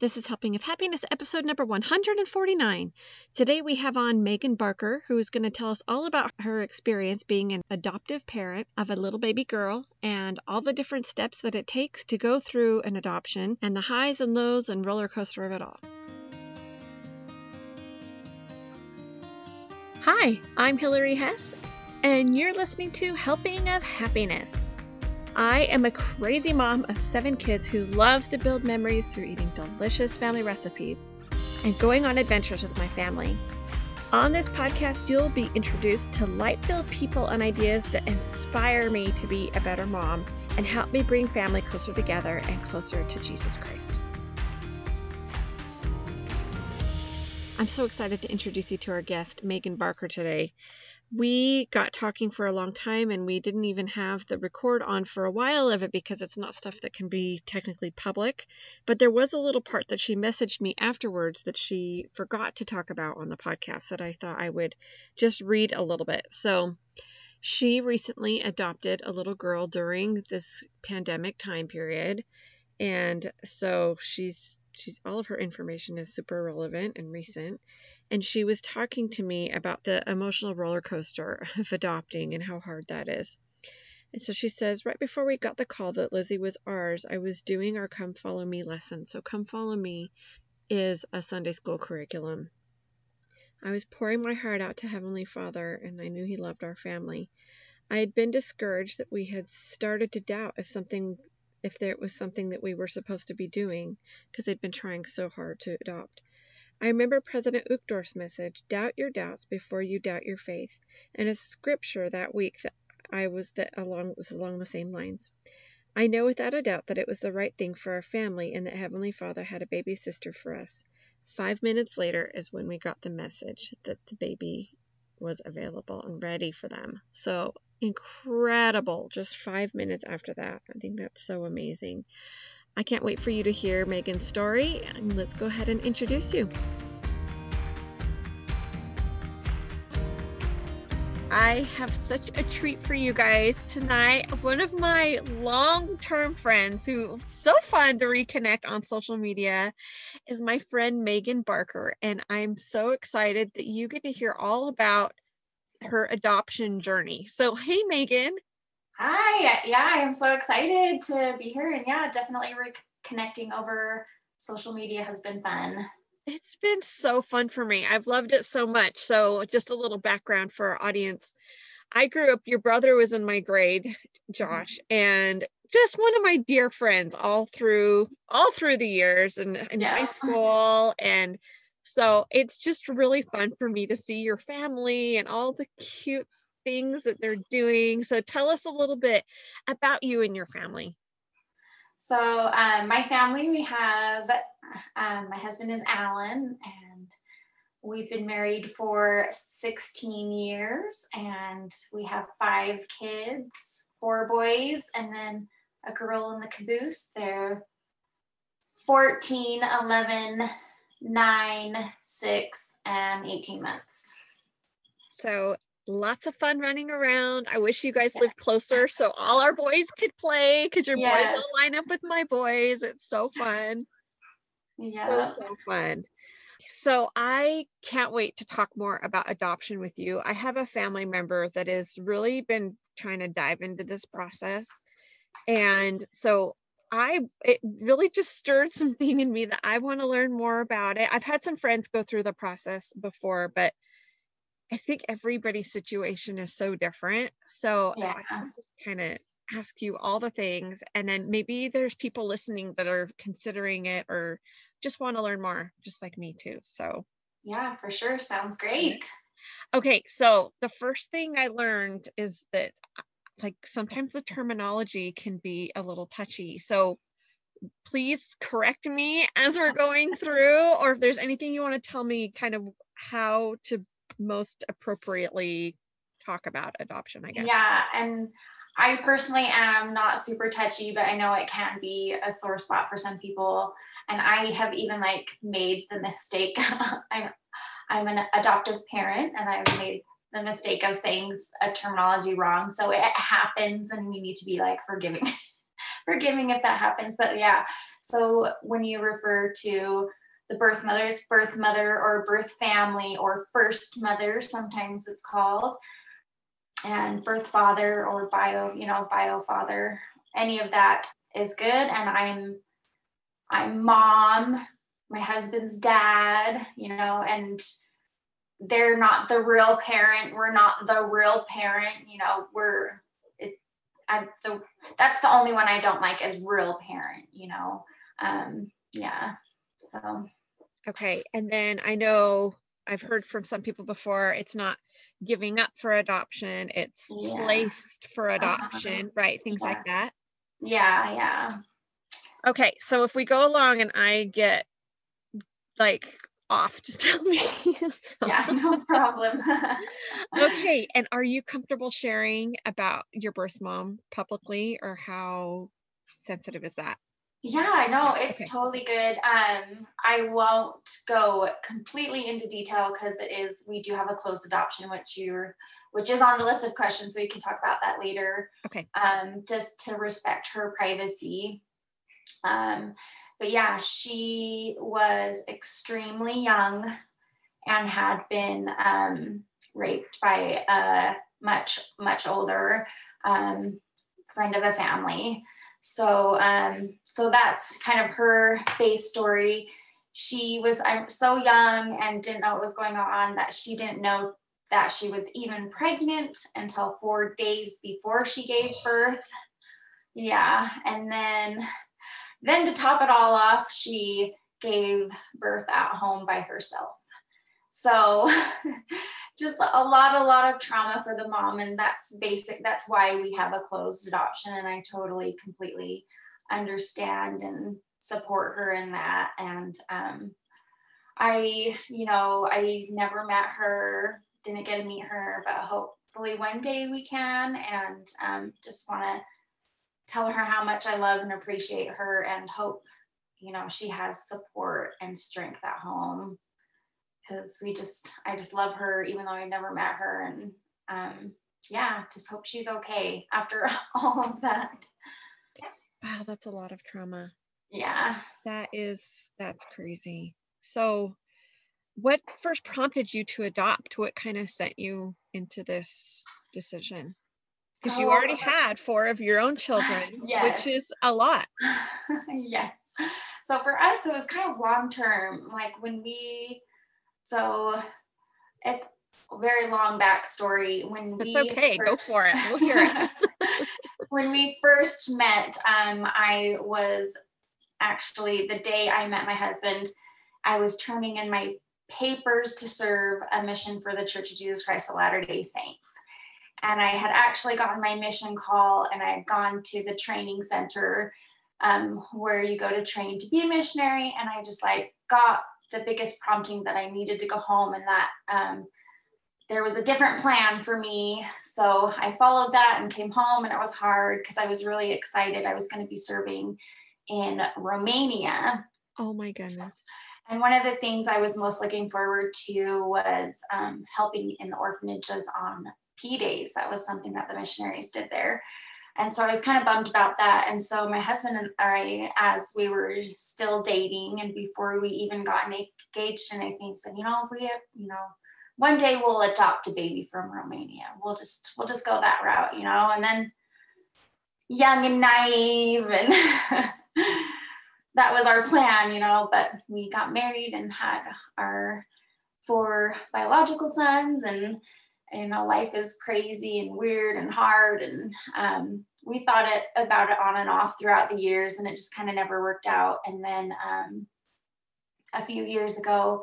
This is Helping of Happiness, episode number 149. Today we have on Megan Barker, who is going to tell us all about her experience being an adoptive parent of a little baby girl and all the different steps that it takes to go through an adoption and the highs and lows and roller coaster of it all. Hi, I'm Hilary Hess, and you're listening to Helping of Happiness. I am a crazy mom of seven kids who loves to build memories through eating delicious family recipes and going on adventures with my family. On this podcast, you'll be introduced to light filled people and ideas that inspire me to be a better mom and help me bring family closer together and closer to Jesus Christ. I'm so excited to introduce you to our guest, Megan Barker, today we got talking for a long time and we didn't even have the record on for a while of it because it's not stuff that can be technically public. But there was a little part that she messaged me afterwards that she forgot to talk about on the podcast that I thought I would just read a little bit. So she recently adopted a little girl during this pandemic time period. And so she's she's all of her information is super relevant and recent and she was talking to me about the emotional roller coaster of adopting and how hard that is. And so she says, right before we got the call that Lizzie was ours, I was doing our Come Follow Me lesson. So, Come Follow Me is a Sunday school curriculum. I was pouring my heart out to Heavenly Father, and I knew He loved our family. I had been discouraged that we had started to doubt if something, if there was something that we were supposed to be doing, because they'd been trying so hard to adopt. I remember President Uchtdorf's message, doubt your doubts before you doubt your faith, and a scripture that week that I was along was along the same lines. I know without a doubt that it was the right thing for our family and that Heavenly Father had a baby sister for us. Five minutes later is when we got the message that the baby was available and ready for them. So incredible. Just five minutes after that. I think that's so amazing. I can't wait for you to hear Megan's story, and let's go ahead and introduce you. I have such a treat for you guys tonight. One of my long term friends who so fun to reconnect on social media is my friend Megan Barker. And I'm so excited that you get to hear all about her adoption journey. So, hey, Megan. Hi. Yeah, I am so excited to be here. And yeah, definitely reconnecting over social media has been fun. It's been so fun for me. I've loved it so much. So, just a little background for our audience. I grew up, your brother was in my grade, mm-hmm. Josh, and just one of my dear friends all through all through the years and in yeah. high school and so it's just really fun for me to see your family and all the cute things that they're doing. So tell us a little bit about you and your family. So um, my family, we have um, my husband is Alan, and we've been married for 16 years, and we have five kids, four boys, and then a girl in the caboose. They're 14, 11, 9, 6, and 18 months. So lots of fun running around. I wish you guys lived closer so all our boys could play because your yes. boys will line up with my boys. It's so fun. Yeah. So, so fun. So I can't wait to talk more about adoption with you. I have a family member that has really been trying to dive into this process. And so I it really just stirred something in me that I want to learn more about it. I've had some friends go through the process before, but I think everybody's situation is so different. So yeah. I just kind of ask you all the things. And then maybe there's people listening that are considering it or just want to learn more, just like me too. So yeah, for sure. Sounds great. Okay. So the first thing I learned is that uh, like sometimes the terminology can be a little touchy. So please correct me as we're going through, or if there's anything you want to tell me kind of how to most appropriately talk about adoption, I guess. Yeah. And I personally am not super touchy, but I know it can be a sore spot for some people. And I have even like made the mistake. I'm I'm an adoptive parent and I've made the mistake of saying a terminology wrong. So it happens and we need to be like forgiving forgiving if that happens. But yeah, so when you refer to the birth mother, it's birth mother or birth family or first mother, sometimes it's called, and birth father or bio, you know, bio father. Any of that is good. And I'm I'm mom, my husband's dad, you know, and they're not the real parent. We're not the real parent, you know, we're it I'm the that's the only one I don't like as real parent, you know. Um yeah. So Okay. And then I know I've heard from some people before it's not giving up for adoption, it's yeah. placed for uh-huh. adoption, uh-huh. right? Things yeah. like that. Yeah, yeah. Okay, so if we go along and I get like off, just tell me. yeah, no problem. okay, and are you comfortable sharing about your birth mom publicly or how sensitive is that? Yeah, no, it's okay. totally good. Um, I won't go completely into detail because it is we do have a closed adoption, which you're which is on the list of questions. We can talk about that later. Okay. Um, just to respect her privacy. Um, but yeah, she was extremely young and had been um, raped by a much much older um, friend of a family. So um, so that's kind of her base story. She was I'm so young and didn't know what was going on that she didn't know that she was even pregnant until four days before she gave birth. Yeah, and then then to top it all off, she gave birth at home by herself. So just a lot, a lot of trauma for the mom. And that's basic. That's why we have a closed adoption. And I totally, completely understand and support her in that. And um, I, you know, I never met her, didn't get to meet her, but hopefully one day we can. And um, just want to tell her how much I love and appreciate her and hope, you know, she has support and strength at home because we just I just love her even though I've never met her and um yeah, just hope she's okay after all of that. Wow, that's a lot of trauma. Yeah. That is that's crazy. So what first prompted you to adopt? What kind of sent you into this decision? Because so, you already had four of your own children, yes. which is a lot. yes. So for us, it was kind of long term. Like when we so it's a very long backstory. When we it's okay, first, go for it. We'll hear it. when we first met, um, I was actually the day I met my husband, I was turning in my papers to serve a mission for the Church of Jesus Christ of Latter day Saints. And I had actually gotten my mission call and I had gone to the training center um, where you go to train to be a missionary. And I just like got the biggest prompting that I needed to go home and that um, there was a different plan for me. So I followed that and came home, and it was hard because I was really excited. I was going to be serving in Romania. Oh my goodness. And one of the things I was most looking forward to was um, helping in the orphanages on P days. That was something that the missionaries did there. And so I was kind of bummed about that. And so my husband and I, as we were still dating and before we even got engaged and anything, said, you know, if we have, you know, one day we'll adopt a baby from Romania. We'll just we'll just go that route, you know. And then young and naive and that was our plan, you know, but we got married and had our four biological sons and you know life is crazy and weird and hard and um, we thought it about it on and off throughout the years and it just kind of never worked out and then um, a few years ago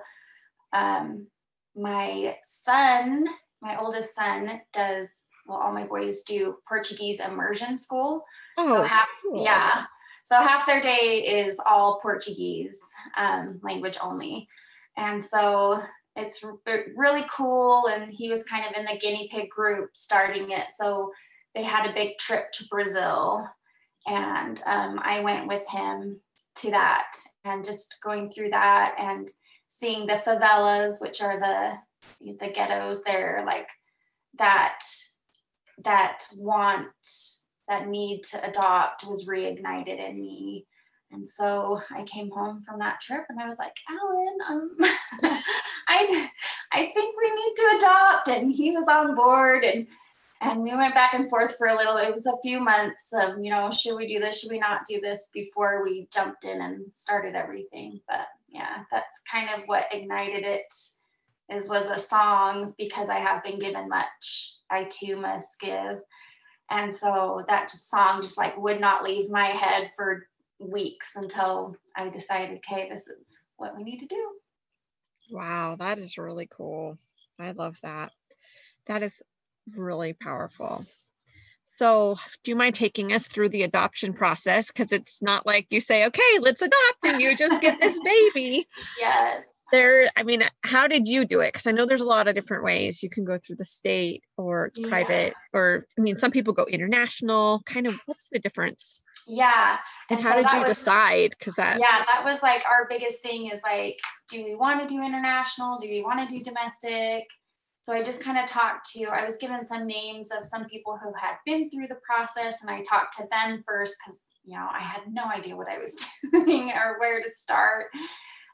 um, my son my oldest son does well all my boys do portuguese immersion school oh, so half cool. yeah so half their day is all portuguese um, language only and so it's really cool and he was kind of in the guinea pig group starting it so they had a big trip to brazil and um, i went with him to that and just going through that and seeing the favelas which are the the ghettos there like that that want that need to adopt was reignited in me. And so I came home from that trip and I was like, Alan, um, I, I think we need to adopt. And he was on board and and we went back and forth for a little. It was a few months of, you know, should we do this? Should we not do this before we jumped in and started everything? But yeah, that's kind of what ignited it is was a song because I have been given much, I too must give. And so that just song just like would not leave my head for weeks until I decided, okay, this is what we need to do. Wow, that is really cool. I love that. That is really powerful. So, do you mind taking us through the adoption process? Because it's not like you say, okay, let's adopt and you just get this baby. Yes there i mean how did you do it? Because i know there's a lot of different ways you can go through the state or it's yeah. private or i mean some people go international. Kind of what's the difference? Yeah and, and how so did you was, decide? Because that yeah that was like our biggest thing is like do we want to do international? Do we want to do domestic? So i just kind of talked to i was given some names of some people who had been through the process and i talked to them first because you know i had no idea what i was doing or where to start.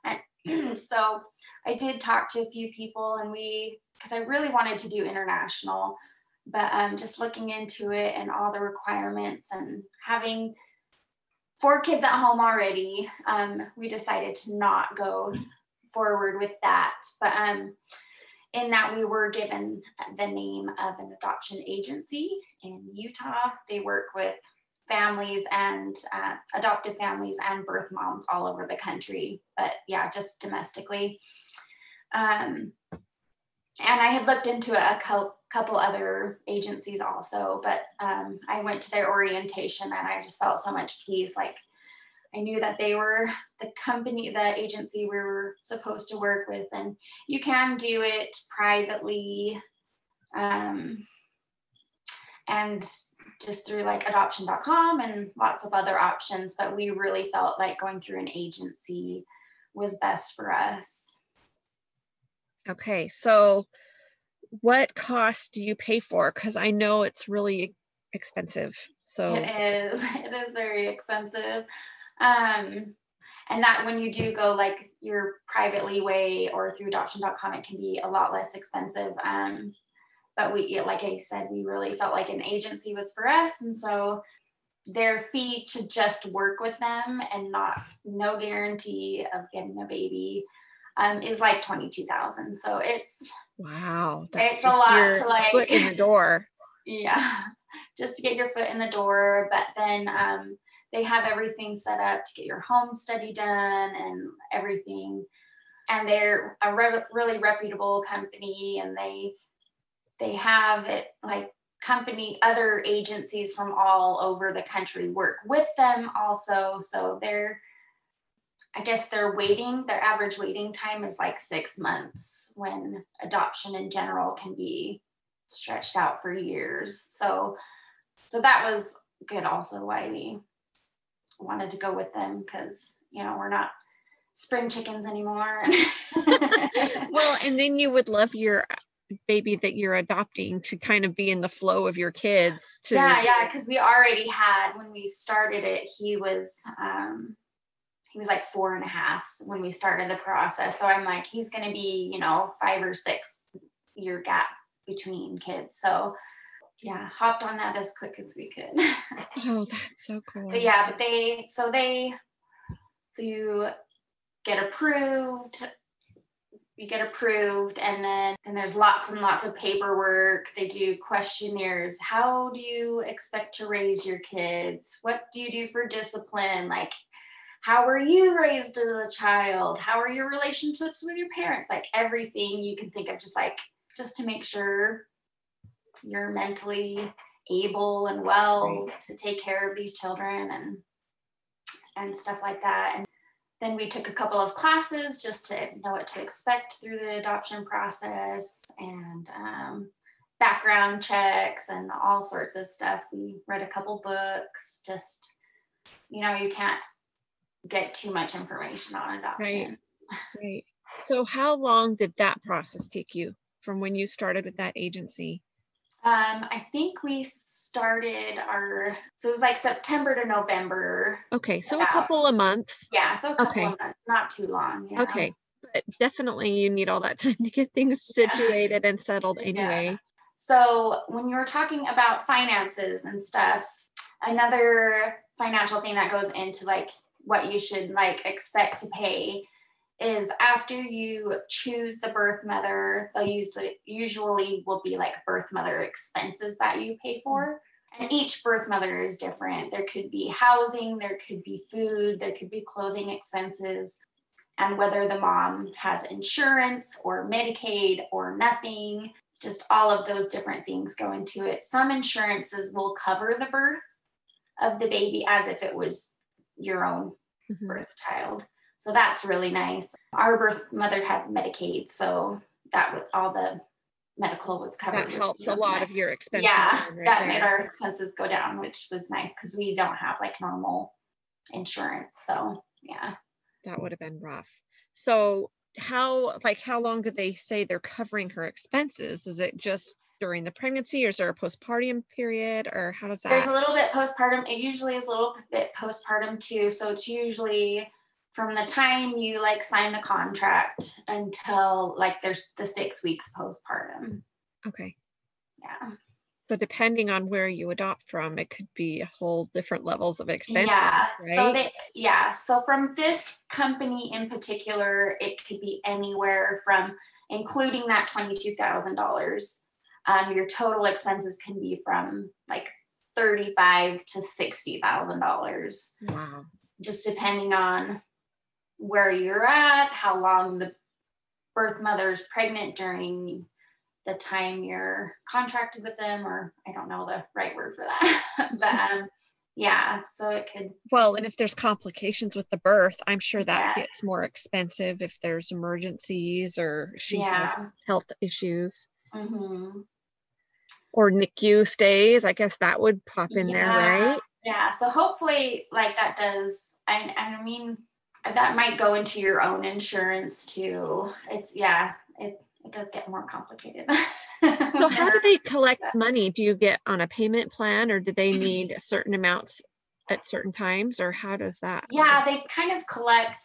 And so I did talk to a few people and we, because I really wanted to do international, but um, just looking into it and all the requirements and having four kids at home already, um, we decided to not go forward with that. But um, in that, we were given the name of an adoption agency in Utah. They work with families and uh, adoptive families and birth moms all over the country, but yeah, just domestically. Um, and I had looked into a couple other agencies also, but um, I went to their orientation and I just felt so much peace. Like I knew that they were the company, the agency we were supposed to work with, and you can do it privately. Um, and just through like adoption.com and lots of other options, but we really felt like going through an agency was best for us. Okay, so what cost do you pay for? Because I know it's really expensive. So it is. It is very expensive. Um, and that when you do go like your privately way or through adoption.com, it can be a lot less expensive. Um, but we like i said we really felt like an agency was for us and so their fee to just work with them and not no guarantee of getting a baby um, is like 22,000. So it's wow, that's it's a lot to like foot in the door. yeah, just to get your foot in the door. But then um, they have everything set up to get your home study done and everything. And they're a re- really reputable company, and they they have it like company other agencies from all over the country work with them also. So they're i guess they're waiting their average waiting time is like six months when adoption in general can be stretched out for years. So so that was good also why we wanted to go with them because you know we're not spring chickens anymore. Well and then you would love your baby that you're adopting to kind of be in the flow of your kids to yeah yeah because we already had when we started it he was um he was like four and a half when we started the process. So i'm like he's going to be you know five or six year gap between kids. So yeah hopped on that as quick as we could. Oh that's so cool. But yeah but they so they you get approved you get approved and then then there's lots and lots of paperwork. They do questionnaires. How do you expect to raise your kids? What do you do for discipline? Like how were you raised as a child? How are your relationships with your parents? Like everything you can think of just like just to make sure you're mentally able and well right. to take care of these children and and stuff like that. And then we took a couple of classes just to know what to expect through the adoption process and um, background checks and all sorts of stuff. We read a couple books, just, you know, you can't get too much information on adoption. Right. right. So, how long did that process take you from when you started with that agency? Um, I think we started our so it was like September to November. Okay, so about. a couple of months. Yeah, so a couple okay. of months, not too long. Yeah. Okay, but definitely you need all that time to get things situated yeah. and settled anyway. Yeah. So when you were talking about finances and stuff, another financial thing that goes into like what you should like expect to pay is after you choose the birth mother, they'll the usually will be like birth mother expenses that you pay for. And each birth mother is different. There could be housing, there could be food, there could be clothing expenses, and whether the mom has insurance or Medicaid or nothing, just all of those different things go into it. Some insurances will cover the birth of the baby as if it was your own mm-hmm. birth child. So that's really nice. Our birth mother had Medicaid, so that with all the medical was covered. That helps a lot of your expenses. Yeah, right that there. made our expenses go down, which was nice because we don't have like normal insurance. So yeah. That would have been rough. So how like how long do they say they're covering her expenses? Is it just during the pregnancy or is there a postpartum period or how does that there's a little bit postpartum it usually is a little bit postpartum too so it's usually from the time you like sign the contract until like there's the six weeks postpartum. Okay. Yeah. So depending on where you adopt from, it could be a whole different levels of expense. Yeah. Right? So they yeah. So from this company in particular, it could be anywhere from including that twenty-two thousand um, dollars. Your total expenses can be from like thirty-five to sixty thousand dollars. Wow. Just depending on where you're at, how long the birth mother is pregnant during the time you're contracted with them, or I don't know the right word for that. but um, yeah, so it could. Well, and if there's complications with the birth, I'm sure that yes. gets more expensive if there's emergencies or she yeah. has health issues. Mm-hmm. Or NICU stays, I guess that would pop in yeah. there, right? Yeah. So hopefully, like that does. I, I mean, that might go into your own insurance too. It's yeah, it it does get more complicated. so how do they collect money? Do you get on a payment plan or do they need certain amounts at certain times or how does that yeah they kind of collect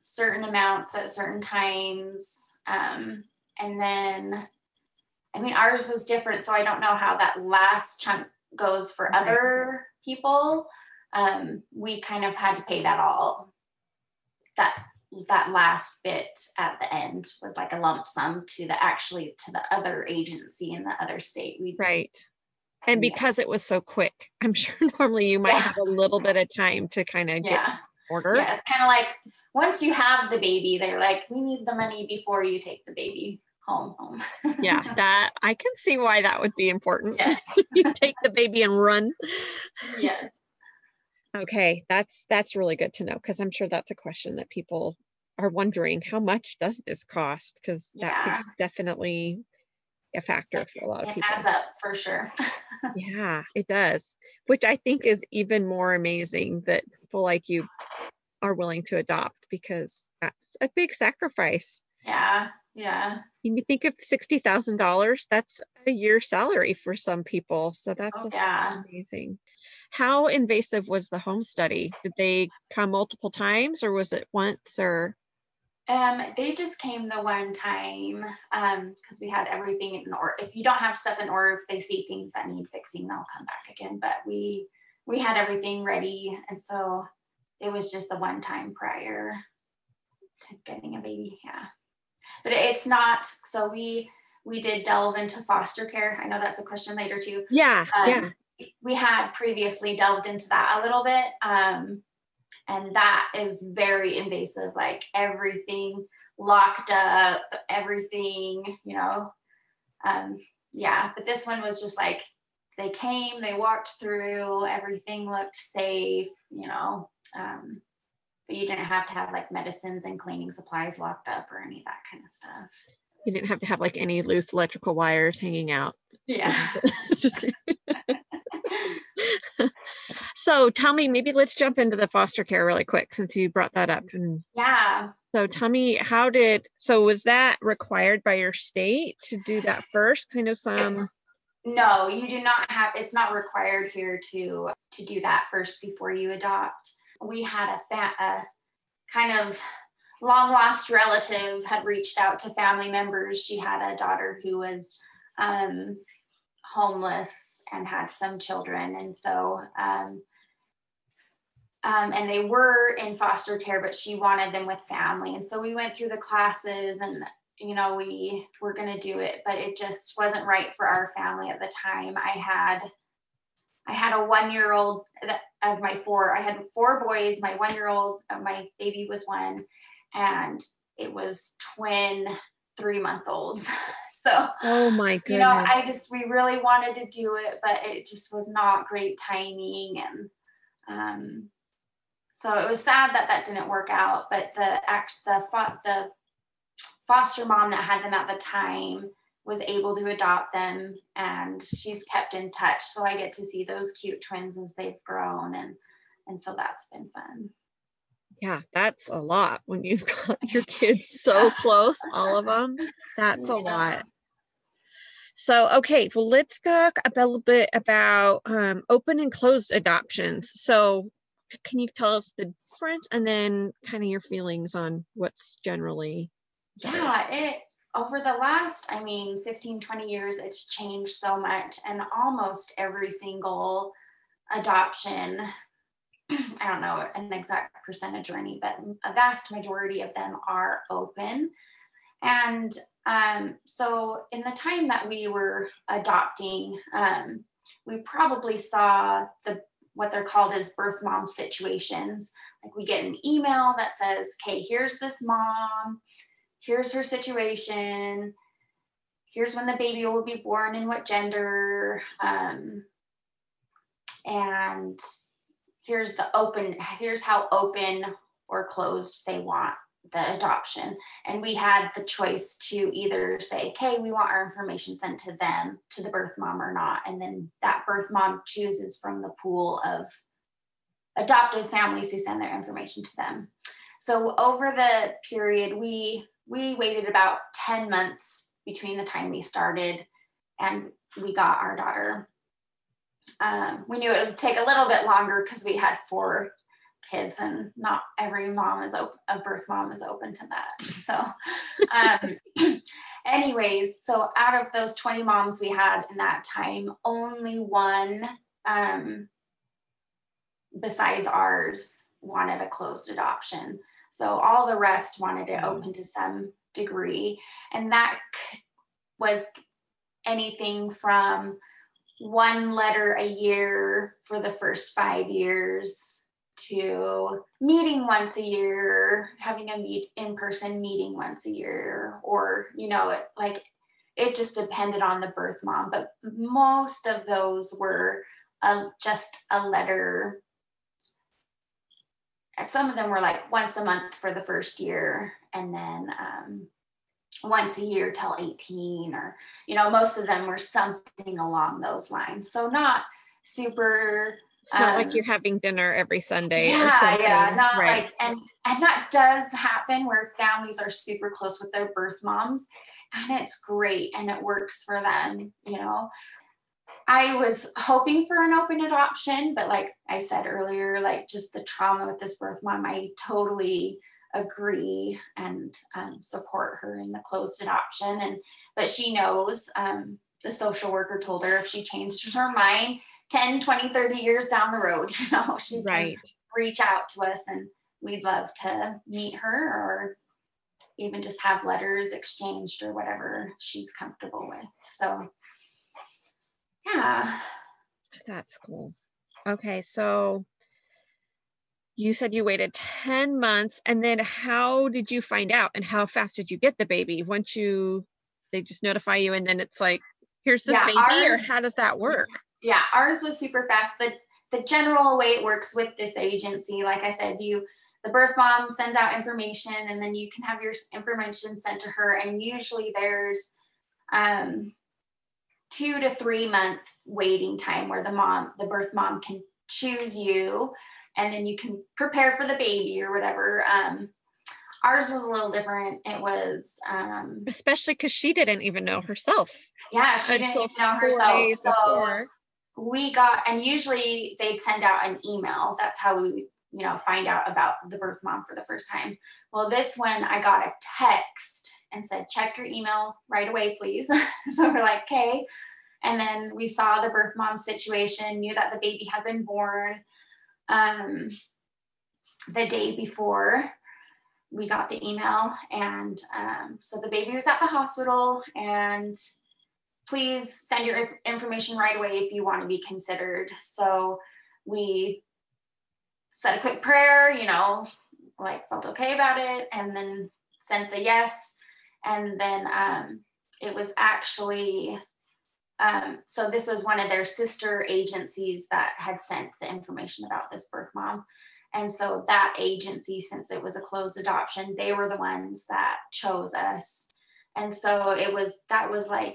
certain amounts at certain times um, and then i mean ours was different so i don't know how that last chunk goes for okay. other people um, we kind of had to pay that all that that last bit at the end was like a lump sum to the actually to the other agency in the other state. We right. And because yeah. it was so quick, I'm sure normally you might yeah. have a little bit of time to kind of get order. Yeah, it's kind of like once you have the baby, they're like, we need the money before you take the baby home home. yeah, that I can see why that would be important. Yes. you take the baby and run. Yes. Okay, that's that's really good to know because I'm sure that's a question that people are wondering how much does this cost because that yeah. could definitely a factor for a lot of it people. It adds up for sure. yeah, it does, which I think is even more amazing that people like you are willing to adopt because that's a big sacrifice. Yeah, yeah. You think of sixty thousand dollars, that's a year salary for some people. So that's oh, yeah. amazing. How invasive was the home study? Did they come multiple times or was it once or? Um, they just came the one time um because we had everything in order. If you don't have stuff in order, if they see things that need fixing, they'll come back again. But we we had everything ready, and so it was just the one time prior to getting a baby. Yeah, but it's not. So we we did delve into foster care. I know that's a question later too. Yeah, um, yeah we had previously delved into that a little bit. Um, and that is very invasive, like everything locked up, everything, you know. Um, yeah, but this one was just like they came, they walked through, everything looked safe, you know. Um, but you didn't have to have like medicines and cleaning supplies locked up or any of that kind of stuff. You didn't have to have like any loose electrical wires hanging out. Yeah. just so tell me, maybe let's jump into the foster care really quick since you brought that up. And yeah. So tell me, how did so was that required by your state to do that first? I know some. no, you do not have. It's not required here to to do that first before you adopt. We had a, fa- a kind of long lost relative had reached out to family members. She had a daughter who was um, homeless and had some children, and so um, um, and they were in foster care, but she wanted them with family. And so we went through the classes and you know we were going to do it but it just wasn't right for our family at the time. I had i had a one year old of my four i had four boys my one year old uh, my baby was one and it was twin three month olds so oh my goodness you know i just we really wanted to do it but it just was not great timing and um so it was sad that that didn't work out but the act the the foster mom that had them at the time was able to adopt them and she's kept in touch. So i get to see those cute twins as they've grown and and so that's been fun. Yeah that's a lot when you've got your kids so close all of them that's yeah. a lot. So okay well let's talk a little bit about um, open and closed adoptions. So can you tell us the difference and then kind of your feelings on what's generally yeah it over the last i mean 15 20 years it's changed so much and almost every single adoption i don't know an exact percentage or any but a vast majority of them are open. And um, so in the time that we were adopting um, we probably saw the what they're called as birth mom situations. Like we get an email that says okay here's this mom. Here's her situation. Here's when the baby will be born and what gender um, and here's the open here's how open or closed they want the adoption. And we had the choice to either say okay we want our information sent to them to the birth mom or not. And then that birth mom chooses from the pool of adoptive families who send their information to them. So over the period we we waited about 10 months between the time we started and we got our daughter. Um, we knew it would take a little bit longer because we had four kids and not every mom is open, a birth mom is open to that. So, um, anyways, so out of those 20 moms we had in that time, only one um, besides ours wanted a closed adoption. So all the rest wanted it open to some degree. And that was anything from one letter a year for the first five years to meeting once a year, having a meet in person meeting once a year, or, you know, it, like it just depended on the birth mom. But most of those were uh, just a letter some of them were like once a month for the first year and then um, once a year till 18 or you know most of them were something along those lines so not super it's not um, like you're having dinner every sunday yeah yeah not right. like and and that does happen where families are super close with their birth moms and it's great and it works for them you know I was hoping for an open adoption, but like I said earlier, like just the trauma with this birth mom, I totally agree and um, support her in the closed adoption. And but she knows um, the social worker told her if she changed her mind 10, 20, 30 years down the road, you know, she right. can reach out to us and we'd love to meet her or even just have letters exchanged or whatever she's comfortable with. So yeah. That's cool. Okay, so you said you waited 10 months and then how did you find out and how fast did you get the baby once you they just notify you and then it's like here's this yeah, baby ours, or how does that work yeah ours was super fast the the general way it works with this agency like i said you the birth mom sends out information and then you can have your information sent to her and usually there's um two to three month waiting time where the mom, the birth mom can choose you and then you can prepare for the baby or whatever. Um, ours was a little different. It was, um, especially because she didn't even know herself. Yeah, she didn't know herself. so before. We got, and usually they'd send out an email. That's how we, you know, find out about the birth mom for the first time. Well, this one I got a text and said, check your email right away, please. so we're like, okay. And then we saw the birth mom situation, knew that the baby had been born um, the day before we got the email. And um, so the baby was at the hospital and please send your information right away if you want to be considered. So we said a quick prayer, you know, like felt okay about it, and then sent the yes. And then um, it was actually, um, so this was one of their sister agencies that had sent the information about this birth mom. And so that agency, since it was a closed adoption, they were the ones that chose us. And so it was, that was like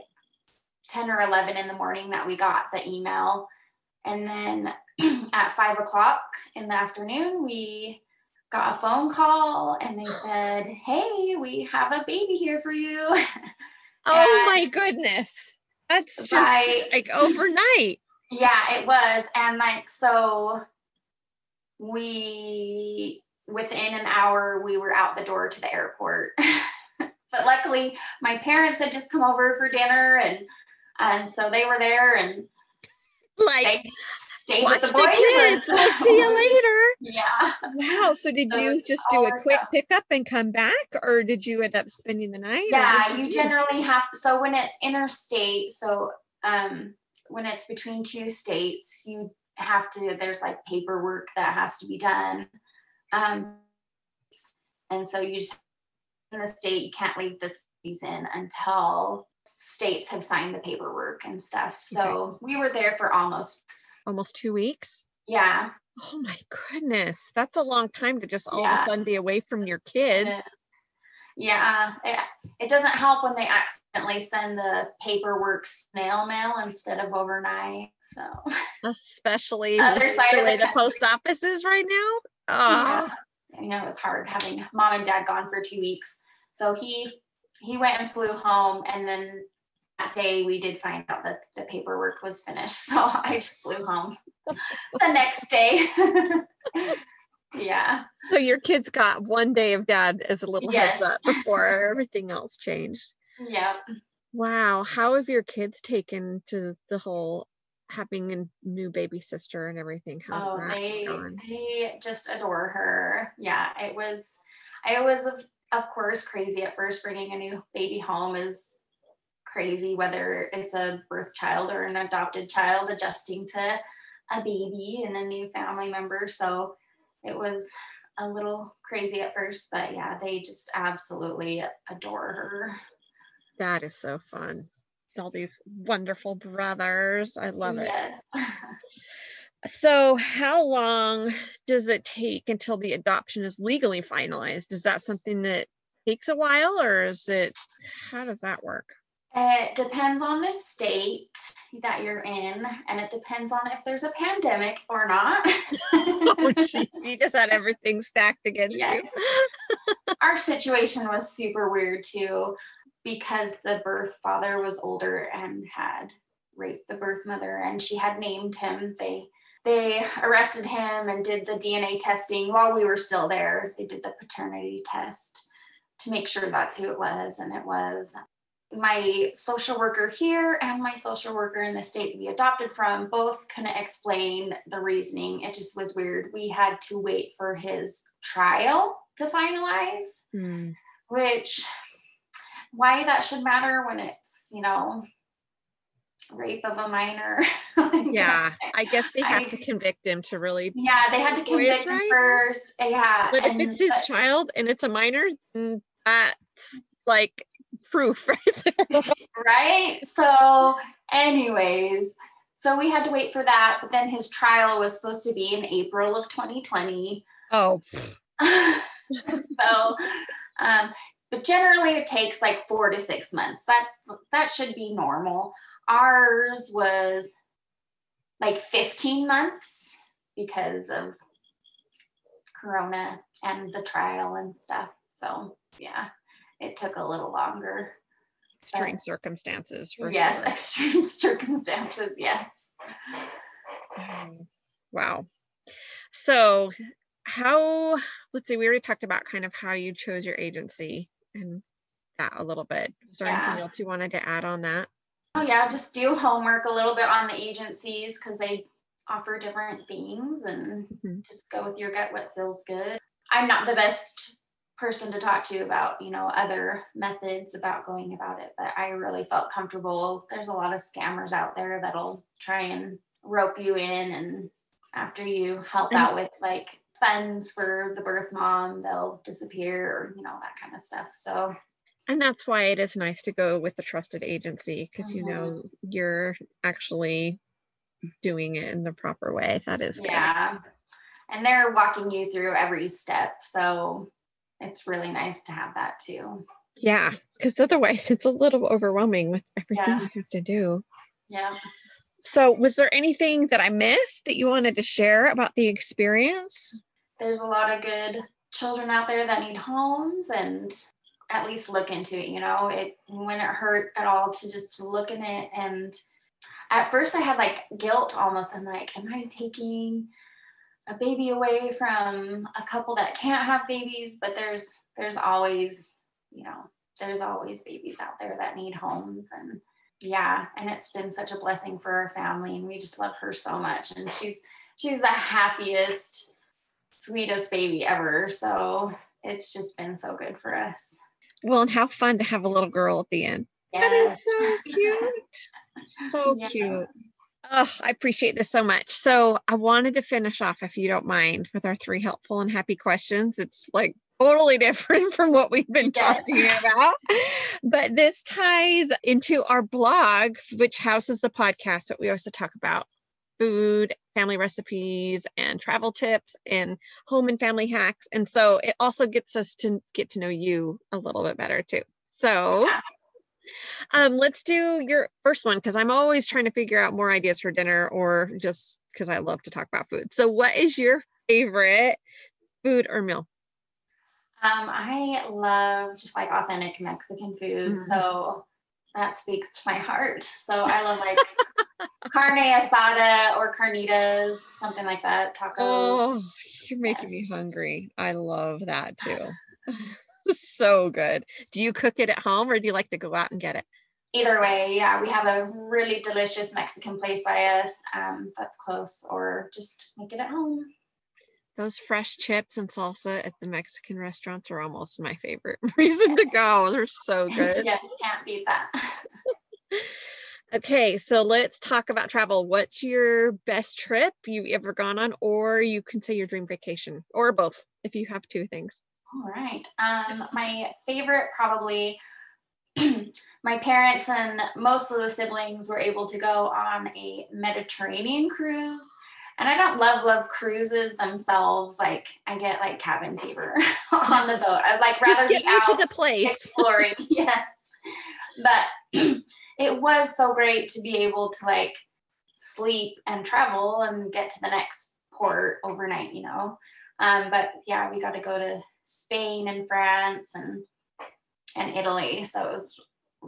10 or 11 in the morning that we got the email. And then at five o'clock in the afternoon, we got a phone call and they said, Hey, we have a baby here for you. oh my goodness. That's just like overnight. Yeah, it was. And like, so we, within an hour, we were out the door to the airport. but luckily, my parents had just come over for dinner and and so they were there and like stayed with the, the kids. And, we'll see you later. Yeah. Wow. So did so you just do a quick pickup and come back, or did you end up spending the night? Yeah, you, you generally have. So when it's interstate, so um, when it's between two states, you have to. There's like paperwork that has to be done, um, and so you just in the state you can't leave the season until states have signed the paperwork and stuff. So okay. we were there for almost almost two weeks. Yeah. Oh my goodness. That's a long time to just all yeah. of a sudden be away from your kids. Yeah. It, it doesn't help when they accidentally send the paperwork snail mail instead of overnight. So especially the way the, the post office is right now. Oh. Yeah. You know, it was hard having mom and dad gone for two weeks. So he he went and flew home and then that day we did find out that the paperwork was finished so i just flew home the next day. Yeah. So your kids got one day of dad as a little yes. heads up before everything else changed. Yep. Wow. How have your kids taken to the whole having a new baby sister and everything? How's oh, that they, going? they just adore her. Yeah it was i was of course, crazy at first. Bringing a new baby home is crazy, whether it's a birth child or an adopted child, adjusting to a baby and a new family member. So it was a little crazy at first, but yeah, they just absolutely adore her. That is so fun. All these wonderful brothers. I love it. yes. So, how long does it take until the adoption is legally finalized? Is that something that takes a while, or is it how does that work? It depends on the state that you're in, and it depends on if there's a pandemic or not. oh, geez, you just had everything stacked against yes. you. Our situation was super weird too, because the birth father was older and had raped the birth mother, and she had named him. They they arrested him and did the DNA testing while we were still there. They did the paternity test to make sure that's who it was. And it was my social worker here and my social worker in the state we adopted from both couldn't explain the reasoning. It just was weird. We had to wait for his trial to finalize, mm. which why that should matter when it's, you know, rape of a minor. yeah, I guess they have I, to convict him to really. Yeah, they had to convict him first. Yeah, but if it's his but, child and it's a minor, that's like proof right right. So, anyways, so we had to wait for that, but then his trial was supposed to be in April of 2020. Oh. so, um, but generally it takes like four to six months. That's that should be normal. Ours was like 15 months because of Corona and the trial and stuff. So yeah, it took a little longer. Extreme circumstances for yes, sure. extreme circumstances. Yes. Um, Wow. So, how, let's see, we already talked about kind of how you chose your agency and that a little bit. Is there anything else you wanted to add on that? Oh yeah, just do homework a little bit on the agencies because they offer different things and Mhm. just go with your gut what feels good. I'm not the best person to talk to about, you know, other methods about going about it, but I really felt comfortable. There's a lot of scammers out there that'll try and rope you in and after you help And- out with like funds for the birth mom, they'll disappear or, you know, that kind of stuff. So And that's why it is nice to go with the trusted agency because you Mhm. know you're actually doing it in the proper way. That is good. Yeah. And they're walking you through every step. So it's really nice to have that too. Yeah, because otherwise it's a little overwhelming with everything Yeah. you have to do. Yeah. So, was there anything that I missed that you wanted to share about the experience? There's a lot of good children out there that need homes and at least look into it, you know, it it hurt at all to just look in it and at first I had like guilt almost. I'm like, am I taking a baby away from a couple that can't have babies? But there's there's always, you know, there's always babies out there that need homes and yeah, and it's been such a blessing for our family and we just love her so much and she's she's the happiest sweetest baby ever. So it's just been so good for us. Well, and how fun to have a little girl at the end. That Yes. is so cute. So Yeah. cute. Oh, I appreciate this so much. So, I wanted to finish off, if you don't mind, with our three helpful and happy questions. It's like totally different from what we've been Yes. talking about. But this ties into our blog, which houses the podcast, but we also talk about food, family recipes, and travel tips, and home and family hacks. And so it also gets us to get to know you a little bit better too. So um, let's do your first one because I'm always trying to figure out more ideas for dinner or just because I love to talk about food. So, what is your favorite food or meal? Um, I love just like authentic Mexican food. Mhm. So that speaks to my heart. So I love like carne asada or carnitas, something like that. Taco. Oh, you're making me hungry. I love that too. so good. Do you cook it at home or do you like to go out and get it? Either way, yeah, we have a really delicious Mexican place by us um, that's close, or just make it at home. Those fresh chips and salsa at the Mexican restaurants are almost my favorite reason to go. They're so good. yes, can't beat that. Okay, so let's talk about travel. What's your best trip you've ever gone on, or you can say your dream vacation, or both if you have two things? All right. Um, my favorite probably my parents and most of the siblings were able to go on a Mediterranean cruise. And I don't love love cruises themselves. Like I get like cabin fever on the boat. I'd like Just rather get be out to the place. exploring. yes. But it was so great to be able to like sleep and travel and get to the next port overnight, you know. Um, but yeah, we got to go to Spain and France and and Italy. So it was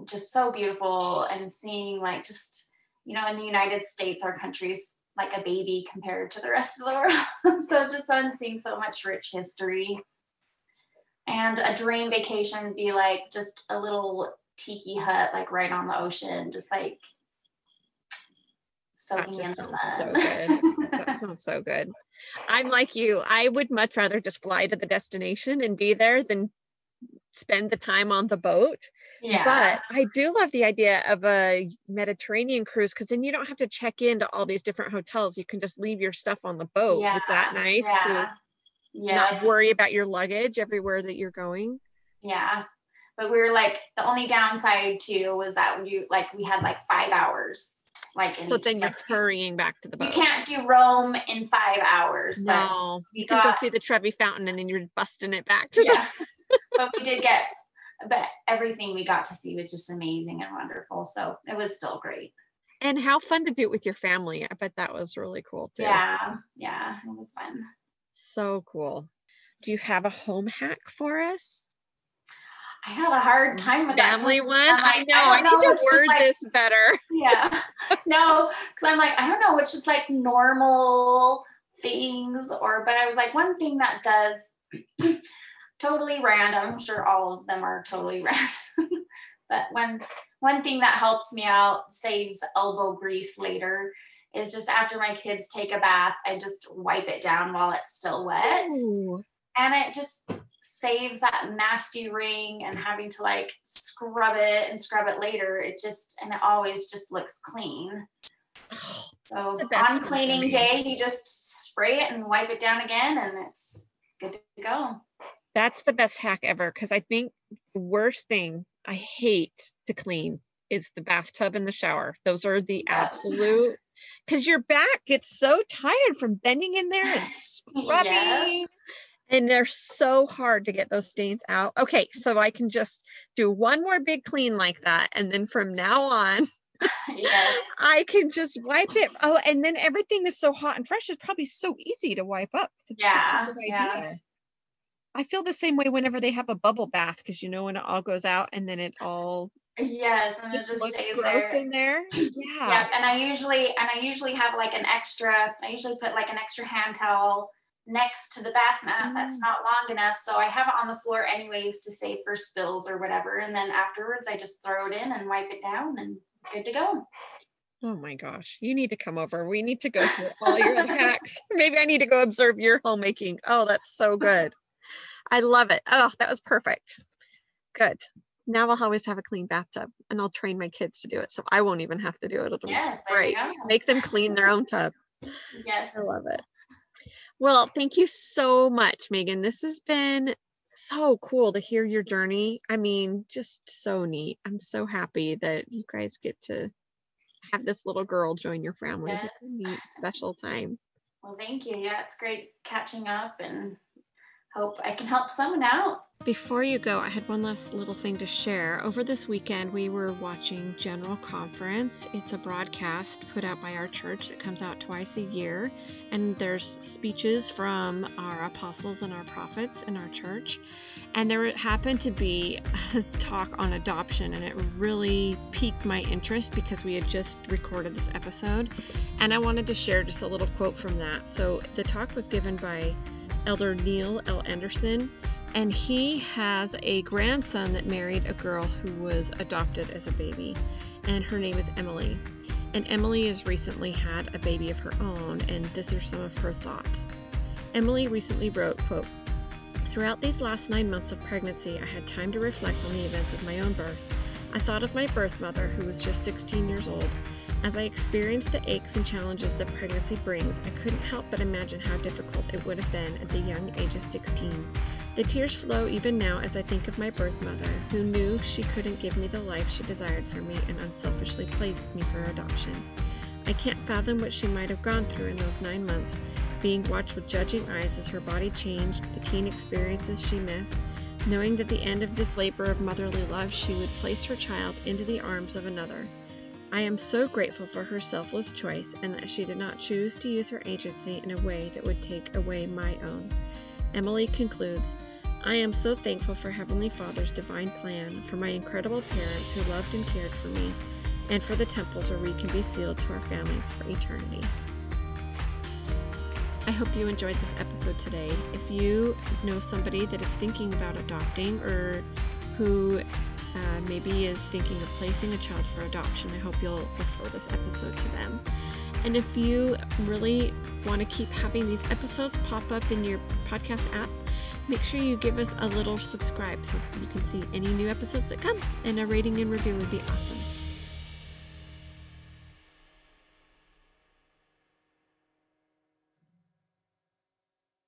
just so beautiful and seeing like just you know in the United States our country's like a baby compared to the rest of the world. so just on seeing so much rich history. And a dream vacation be like just a little tiki hut like right on the ocean, just like soaking in the sun. so good. That sounds so good. I'm like you. I would much rather just fly to the destination and be there than spend the time on the boat. yeah. But I do love the idea of a Mediterranean cruise because then you don't have to check into all these different hotels. You can just leave your stuff on the boat. Yeah. Is that nice Yeah. to Yeah. not worry about your luggage everywhere that you're going? Yeah. But we were like the only downside too was that you like we had like five hours. Like So then you're hurrying back to the you can't do Rome in five hours. No, you can go see the Trevi Fountain and then you're busting it back to yeah. but we did get but everything we got to see was just amazing and wonderful. So it was still great. And how fun to do it with your family. I bet that was really cool too. Yeah. Yeah. It was fun. So cool. Do you have a home hack for us? I had a hard mm, time with that. family that. one. I know. I, I need to word like, this better. yeah. No, because I'm like, I don't know, it's just like normal things, or but I was like, one thing that does totally random. I'm sure all of them are totally random. but one one thing that helps me out, saves elbow grease later, is just after my kids take a bath, I just wipe it down while it's still wet. Ooh. And it just saves that nasty ring and having to like scrub it and scrub it later. It just, and it always just looks clean. So on cleaning day, you just spray it and wipe it down again, and it's good to go. That's the best hack ever because I think the worst thing I hate to clean is the bathtub and the shower. Those are the yeah. absolute because your back gets so tired from bending in there and scrubbing. Yeah. And they're so hard to get those stains out. Okay, so I can just do one more big clean like that. And then from now on, yes. I can just wipe it. Oh, and then everything is so hot and fresh. It's probably so easy to wipe up. It's yeah. yeah. I feel the same way whenever they have a bubble bath because you know when it all goes out and then it all Yes, and it, just looks stays gross there. in there. Yeah. Yeah, and I usually and I usually have like an extra. I usually put like an extra hand towel next to the bath mat mm. that's not long enough, so I have it on the floor anyways to save for spills or whatever. And then afterwards, I just throw it in and wipe it down, and good to go. Oh my gosh, you need to come over. We need to go through all your hacks. Maybe I need to go observe your homemaking. Oh, that's so good. I love it. Oh, that was perfect. Good now I'll always have a clean bathtub and I'll train my kids to do it. So I won't even have to do it. It'll yes, be great. Make them clean their own tub. Yes. I love it. Well, thank you so much, Megan. This has been so cool to hear your journey. I mean, just so neat. I'm so happy that you guys get to have this little girl join your family. Yes. neat, special time. Well, thank you. Yeah, it's great catching up and hope I can help someone out. Before you go, I had one last little thing to share. Over this weekend, we were watching General Conference. It's a broadcast put out by our church that comes out twice a year, and there's speeches from our apostles and our prophets in our church. And there happened to be a talk on adoption, and it really piqued my interest because we had just recorded this episode. And I wanted to share just a little quote from that. So the talk was given by Elder Neil L. Andersen, and he has a grandson that married a girl who was adopted as a baby, and her name is Emily. And Emily has recently had a baby of her own, and these are some of her thoughts. Emily recently wrote, quote, Throughout these last nine months of pregnancy, I had time to reflect on the events of my own birth. I thought of my birth mother, who was just 16 years old, as I experienced the aches and challenges that pregnancy brings, I couldn't help but imagine how difficult it would have been at the young age of 16. The tears flow even now as I think of my birth mother, who knew she couldn't give me the life she desired for me and unselfishly placed me for adoption. I can't fathom what she might have gone through in those nine months, being watched with judging eyes as her body changed, the teen experiences she missed, knowing that at the end of this labor of motherly love she would place her child into the arms of another. I am so grateful for her selfless choice and that she did not choose to use her agency in a way that would take away my own. Emily concludes I am so thankful for Heavenly Father's divine plan, for my incredible parents who loved and cared for me, and for the temples where we can be sealed to our families for eternity. I hope you enjoyed this episode today. If you know somebody that is thinking about adopting or who uh, maybe is thinking of placing a child for adoption, I hope you'll refer this episode to them. And if you really want to keep having these episodes pop up in your podcast app, make sure you give us a little subscribe so you can see any new episodes that come, and a rating and review would be awesome.